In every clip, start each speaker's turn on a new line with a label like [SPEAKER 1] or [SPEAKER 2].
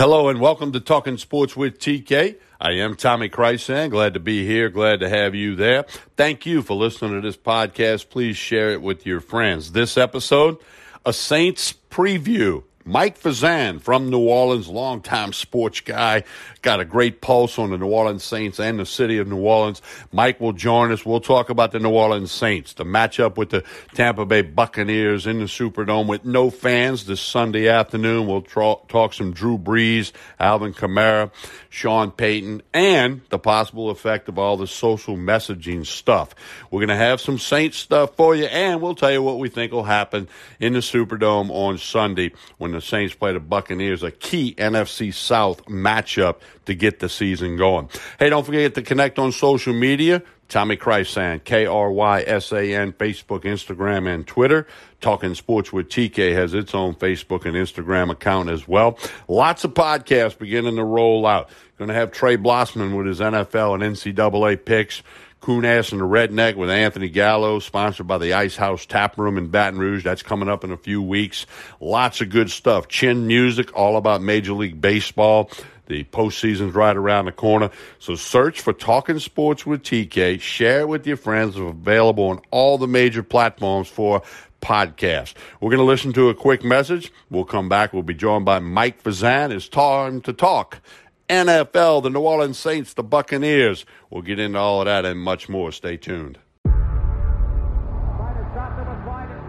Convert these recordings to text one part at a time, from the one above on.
[SPEAKER 1] Hello and welcome to Talking Sports with TK. I am Tommy Krysan. Glad to be here. Glad to have you there. Thank you for listening to this podcast. Please share it with your friends. This episode, a Saints preview. Mike Fazan from New Orleans, longtime sports guy, got a great pulse on the New Orleans Saints and the city of New Orleans. Mike will join us. We'll talk about the New Orleans Saints, the matchup with the Tampa Bay Buccaneers in the Superdome with no fans this Sunday afternoon. We'll tra- talk some Drew Brees, Alvin Kamara, Sean Payton, and the possible effect of all the social messaging stuff. We're going to have some Saints stuff for you, and we'll tell you what we think will happen in the Superdome on Sunday when the the Saints play the Buccaneers, a key NFC South matchup to get the season going. Hey, don't forget to connect on social media. Tommy Krysan, K R Y S A N, Facebook, Instagram, and Twitter. Talking Sports with TK has its own Facebook and Instagram account as well. Lots of podcasts beginning to roll out. Going to have Trey Blossman with his NFL and NCAA picks. Coon Ass and the Redneck with Anthony Gallo, sponsored by the Ice House Tap Room in Baton Rouge. That's coming up in a few weeks. Lots of good stuff. Chin Music, all about Major League Baseball. The postseason's right around the corner. So search for Talking Sports with TK. Share it with your friends. It's available on all the major platforms for podcast. We're going to listen to a quick message. We'll come back. We'll be joined by Mike Fazan. It's time to talk NFL, the New Orleans Saints, the Buccaneers. We'll get into all of that and much more. Stay tuned.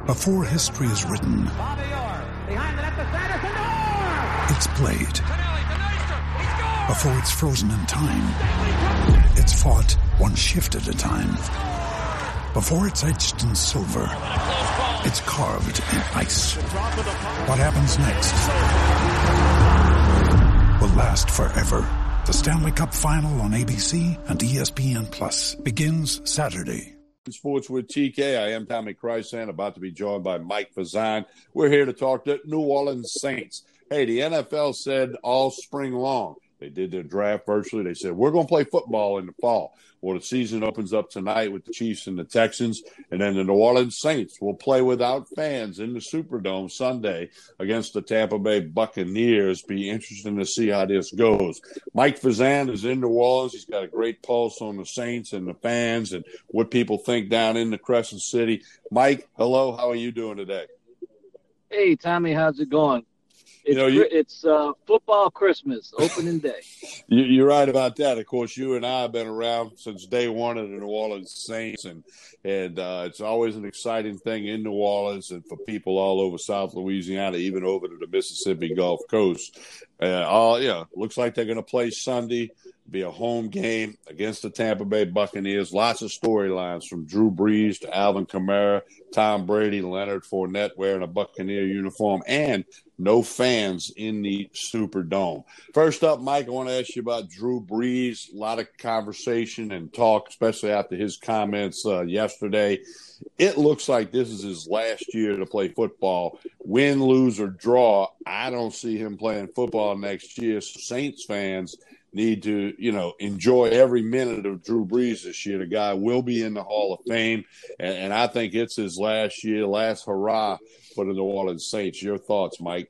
[SPEAKER 2] Before history is written, it's played. Before it's frozen in time, it's fought one shift at a time. Before it's etched in silver, it's carved in ice. What happens next? Will last forever. The Stanley Cup Final on ABC and ESPN Plus begins Saturday.
[SPEAKER 1] Sports with TK. I am Tommy Krysan, about to be joined by Mike Fazan. We're here to talk to New Orleans Saints. Hey, the NFL said all spring long they did their draft virtually. They said, we're going to play football in the fall. Well, the season opens up tonight with the Chiefs and the Texans, and then the New Orleans Saints will play without fans in the Superdome Sunday against the Tampa Bay Buccaneers. Be interesting to see how this goes. Mike Fazan is in New Orleans. He's got a great pulse on the Saints and the fans and what people think down in the Crescent City. Mike, hello. How are you doing today?
[SPEAKER 3] Hey, Tommy, how's it going? It's, you know, you, it's uh, football Christmas opening day.
[SPEAKER 1] You, are right about that. Of course, you and I have been around since day one of the New Orleans Saints, and and uh, it's always an exciting thing in New Orleans and for people all over South Louisiana, even over to the Mississippi Gulf Coast. Uh, all yeah, looks like they're going to play Sunday be a home game against the Tampa Bay Buccaneers. Lots of storylines from Drew Brees to Alvin Kamara, Tom Brady, Leonard Fournette wearing a Buccaneer uniform, and no fans in the Superdome. First up, Mike, I want to ask you about Drew Brees. A lot of conversation and talk, especially after his comments uh, yesterday. It looks like this is his last year to play football. Win, lose, or draw, I don't see him playing football next year. So Saints fans – need to, you know, enjoy every minute of Drew Brees this year. The guy will be in the Hall of Fame, and, and I think it's his last year, last hurrah for the New Orleans Saints. Your thoughts, Mike?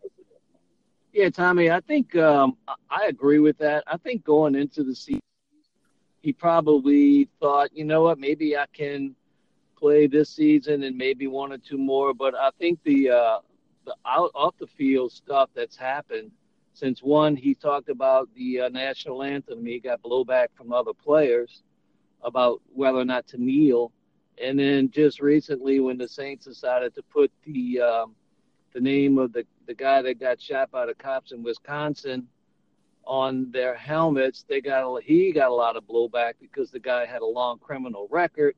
[SPEAKER 3] Yeah, Tommy, I think um, I agree with that. I think going into the season, he probably thought, you know what, maybe I can play this season and maybe one or two more. But I think the uh, the out off the field stuff that's happened since one, he talked about the uh, national anthem. He got blowback from other players about whether or not to kneel. And then just recently, when the Saints decided to put the um, the name of the, the guy that got shot by the cops in Wisconsin on their helmets, they got a, he got a lot of blowback because the guy had a long criminal record,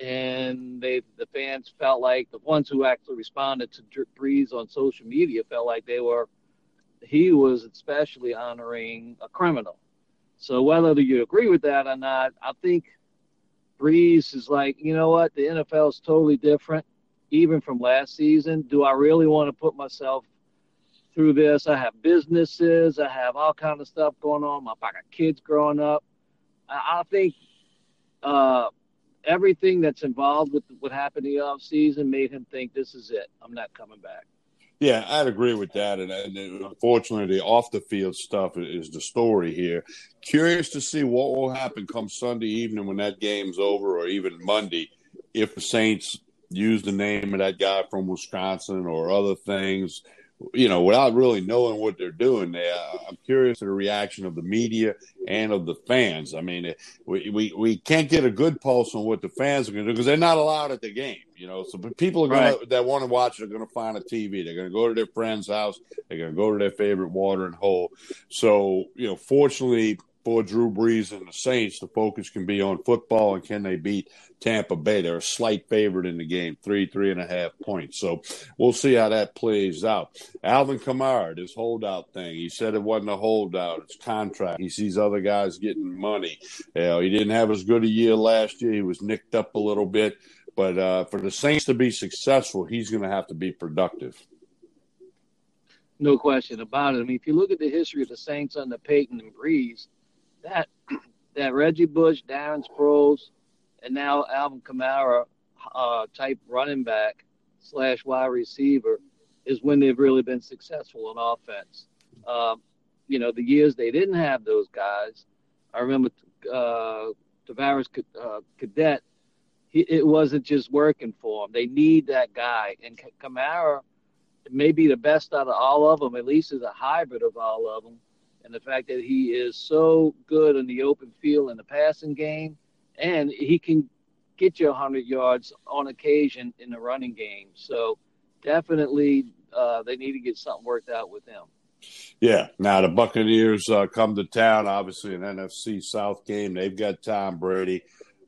[SPEAKER 3] and they the fans felt like the ones who actually responded to Brees on social media felt like they were he was especially honoring a criminal. So whether you agree with that or not, I think Brees is like, you know what, the NFL is totally different, even from last season. Do I really want to put myself through this? I have businesses, I have all kind of stuff going on. I got kids growing up. I, I think uh, everything that's involved with what happened in the off season made him think this is it. I'm not coming back.
[SPEAKER 1] Yeah, I'd agree with that. And, and unfortunately, the off the field stuff is the story here. Curious to see what will happen come Sunday evening when that game's over, or even Monday, if the Saints use the name of that guy from Wisconsin or other things you know, without really knowing what they're doing there, uh, I'm curious of the reaction of the media and of the fans. I mean, we, we, we can't get a good pulse on what the fans are going to do because they're not allowed at the game, you know. So people are going right. to, that want to watch are going to find a TV. They're going to go to their friend's house. They're going to go to their favorite watering hole. So, you know, fortunately, for Drew Brees and the Saints, the focus can be on football and can they beat Tampa Bay? They're a slight favorite in the game, three, three and a half points. So we'll see how that plays out. Alvin Kamara, this holdout thing, he said it wasn't a holdout, it's contract. He sees other guys getting money. You know, he didn't have as good a year last year. He was nicked up a little bit. But uh, for the Saints to be successful, he's going to have to be productive.
[SPEAKER 3] No question about it. I mean, if you look at the history of the Saints under Payton and Brees, that that Reggie Bush, Darren Sproles, and now Alvin Kamara uh, type running back slash wide receiver is when they've really been successful on offense. Um, you know, the years they didn't have those guys, I remember uh, Travaris uh, Cadet, he, it wasn't just working for him. They need that guy. And Kamara may be the best out of all of them, at least as a hybrid of all of them and the fact that he is so good in the open field in the passing game, and he can get you 100 yards on occasion in the running game. So definitely uh, they need to get something worked out with him.
[SPEAKER 1] Yeah. Now the Buccaneers uh, come to town. Obviously, an NFC South game. They've got Tom Brady.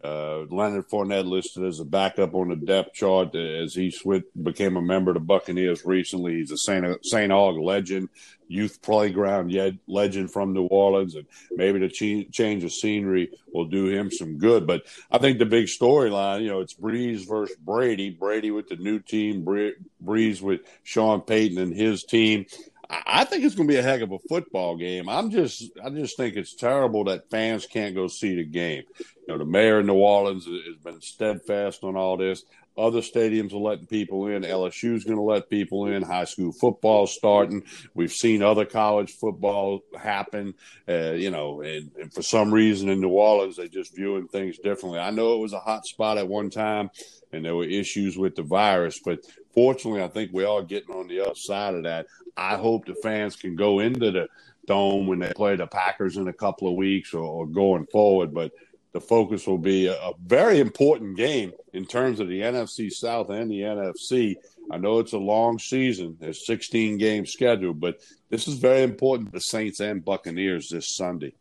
[SPEAKER 1] Uh, Leonard Fournette listed as a backup on the depth chart as he became a member of the Buccaneers recently. He's a St. St. Aug legend, youth playground legend from New Orleans, and maybe the ch- change of scenery will do him some good. But I think the big storyline, you know, it's Brees versus Brady. Brady with the new team, Brees with Sean Payton and his team. I think it's going to be a heck of a football game. I'm just, I just think it's terrible that fans can't go see the game. You know, the mayor of New Orleans has been steadfast on all this. Other stadiums are letting people in. LSU's going to let people in. High school football starting. We've seen other college football happen. Uh, you know, and, and for some reason in New Orleans, they're just viewing things differently. I know it was a hot spot at one time, and there were issues with the virus, but fortunately, I think we are getting on the other side of that. I hope the fans can go into the dome when they play the Packers in a couple of weeks or, or going forward, but the focus will be a, a, very important game in terms of the NFC South and the NFC. I know it's a long season, there's 16 games scheduled, but this is very important the Saints and Buccaneers this Sunday.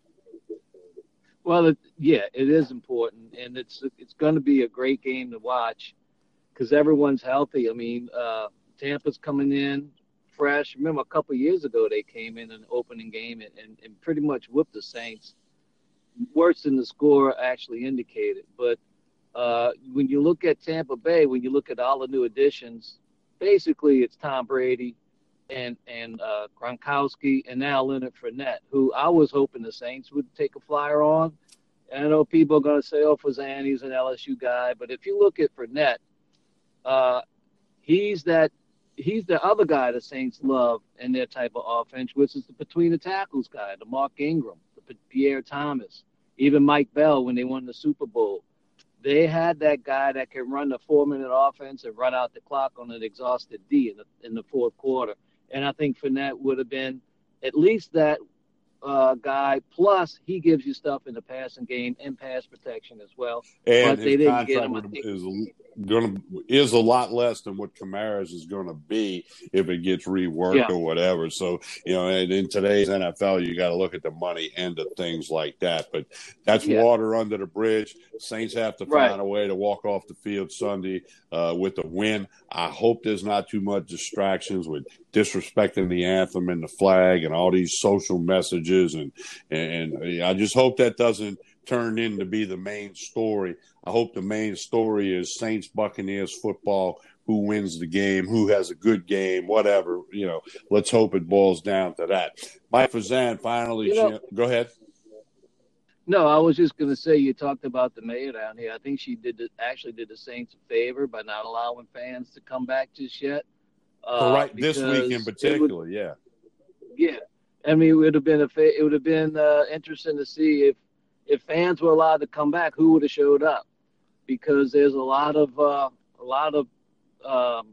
[SPEAKER 3] Well, it, yeah, it is important, and it's it's going to be a great game to watch because everyone's healthy. I mean, uh, Tampa's coming in fresh. Remember, a couple years ago they came in an opening game and, and, and pretty much whipped the Saints worse than the score actually indicated. But uh, when you look at Tampa Bay, when you look at all the new additions, basically it's Tom Brady and and uh, Gronkowski and now Leonard Fournette, who I was hoping the Saints would take a flyer on. And I know people are going to say, "Oh, Fazani's an LSU guy," but if you look at Fournette, uh, he's that he's the other guy the Saints love in their type of offense, which is the between the tackles guy, the Mark Ingram. Pierre Thomas, even Mike Bell when they won the Super Bowl. They had that guy that can run the four minute offense and run out the clock on an exhausted D in the, in the fourth quarter. And I think Fournette would have been at least that uh, guy. Plus, he gives you stuff in the passing game and pass protection as well.
[SPEAKER 1] And but they didn't get him. Going to is a lot less than what Kamara's is going to be if it gets reworked yeah. or whatever. So you know, in today's NFL, you got to look at the money end of things like that. But that's yeah. water under the bridge. Saints have to find a way to walk off the field Sunday uh, with a win. I hope there's not too much distractions with disrespecting the anthem and the flag and all these social messages and and I just hope that doesn't turn into be the main story I hope the main story is Saints Buccaneers football. Who wins the game? Who has a good game? Whatever you know. Let's hope it boils down to that. Mike Fazan finally. You know, go ahead.
[SPEAKER 3] No, I was just going to say you talked about the mayor down here. I think she did the, actually did the Saints a favor by not allowing fans to come back just yet.
[SPEAKER 1] Uh, right, this week in particular,
[SPEAKER 3] would,
[SPEAKER 1] yeah.
[SPEAKER 3] Yeah, I mean, it would have been a it would have been uh, interesting to see if if fans were allowed to come back, who would have showed up? Because there's a lot of uh, a lot of um,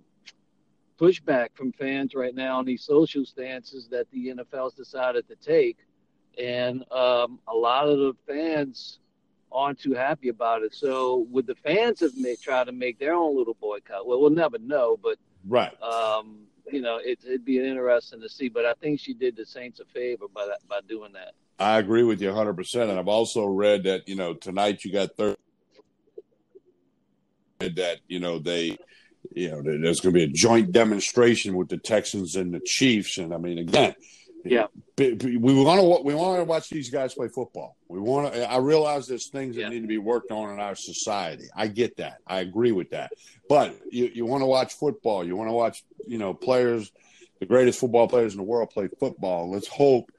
[SPEAKER 3] pushback from fans right now on these social stances that the NFL's decided to take, and um, a lot of the fans aren't too happy about it. So, would the fans have made, try to make their own little boycott? Well, we'll never know, but
[SPEAKER 1] right.
[SPEAKER 3] Um, you know, it, would be interesting to see. But I think she did the Saints a favor by that, by doing that.
[SPEAKER 1] I agree with you 100. percent And I've also read that you know tonight you got third that you know they you know there's going to be a joint demonstration with the Texans and the Chiefs. And I mean, again,
[SPEAKER 3] yeah,
[SPEAKER 1] we want to we want to watch these guys play football. We want to. I realize there's things that yeah. need to be worked on in our society. I get that. I agree with that. But you you want to watch football. You want to watch you know players, the greatest football players in the world play football. Let's hope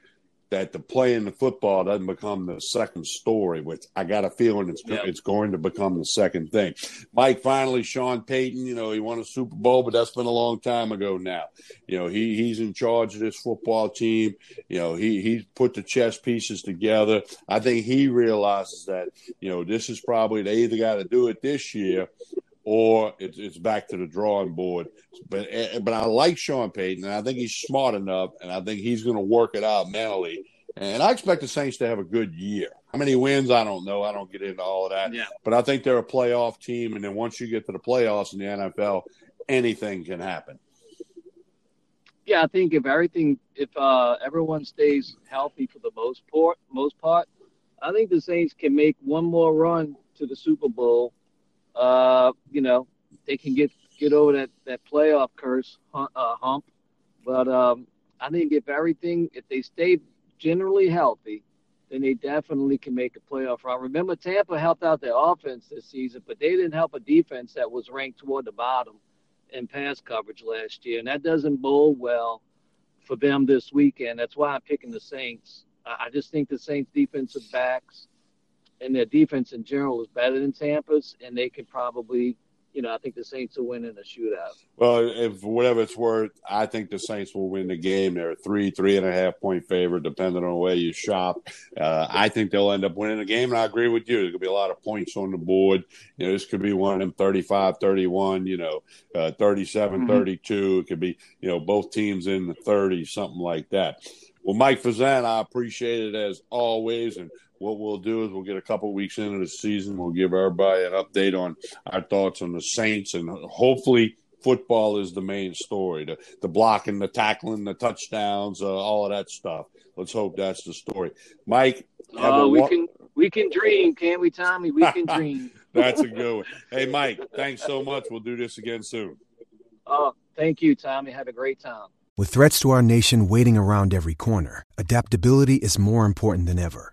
[SPEAKER 1] that the playing the football doesn't become the second story, which I got a feeling it's yep. it's going to become the second thing. Mike, finally, Sean Payton, you know, he won a Super Bowl, but that's been a long time ago now. You know, he he's in charge of this football team. You know, he he put the chess pieces together. I think he realizes that you know this is probably they either got to do it this year or it's, it's back to the drawing board. But eh, but I like Sean Payton, and I think he's smart enough, and I think he's going to work it out mentally. And I expect the Saints to have a good year. How many wins? I don't know. I don't get into all of that.
[SPEAKER 3] Yeah.
[SPEAKER 1] But I think they're a playoff team, and then once you get to the playoffs in the NFL, anything can happen.
[SPEAKER 3] Yeah, I think if everything, if uh, everyone stays healthy for the most part, most part, I think the Saints can make one more run to the Super Bowl uh, you know, they can get get over that that playoff curse uh, hump. But um, I think if everything, if they stay generally healthy, then they definitely can make a playoff run. Remember, Tampa helped out their offense this season, but they didn't help a defense that was ranked toward the bottom in pass coverage last year, and that doesn't bode well for them this weekend. That's why I'm picking the Saints. I just think the Saints defensive backs and their defense in general is better than Tampa's, and they could probably, you know, I think the Saints will win in a shootout.
[SPEAKER 1] Well, if whatever it's worth, I think the Saints will win the game. They're a three, three and a half point favorite, depending on the way you shop. Uh, I think they'll end up winning the game, and I agree with you. There could be a lot of points on the board. You know, this could be one of them 35 31, you know, uh, 37 mm-hmm. 32. It could be, you know, both teams in the 30s, something like that. Well, Mike Fazan, I appreciate it as always, and what we'll do is we'll get a couple weeks into the season. We'll give everybody an update on our thoughts on the Saints, and hopefully, football is the main story the, the blocking, the tackling, the touchdowns, uh, all of that stuff. Let's hope that's the story. Mike,
[SPEAKER 3] uh, we wa- can we can dream, can't we, Tommy? We can dream.
[SPEAKER 1] that's a good one. Hey, Mike, thanks so much. We'll do this again soon.
[SPEAKER 3] Oh, thank you, Tommy. Have a great time.
[SPEAKER 4] With threats to our nation waiting around every corner, adaptability is more important than ever.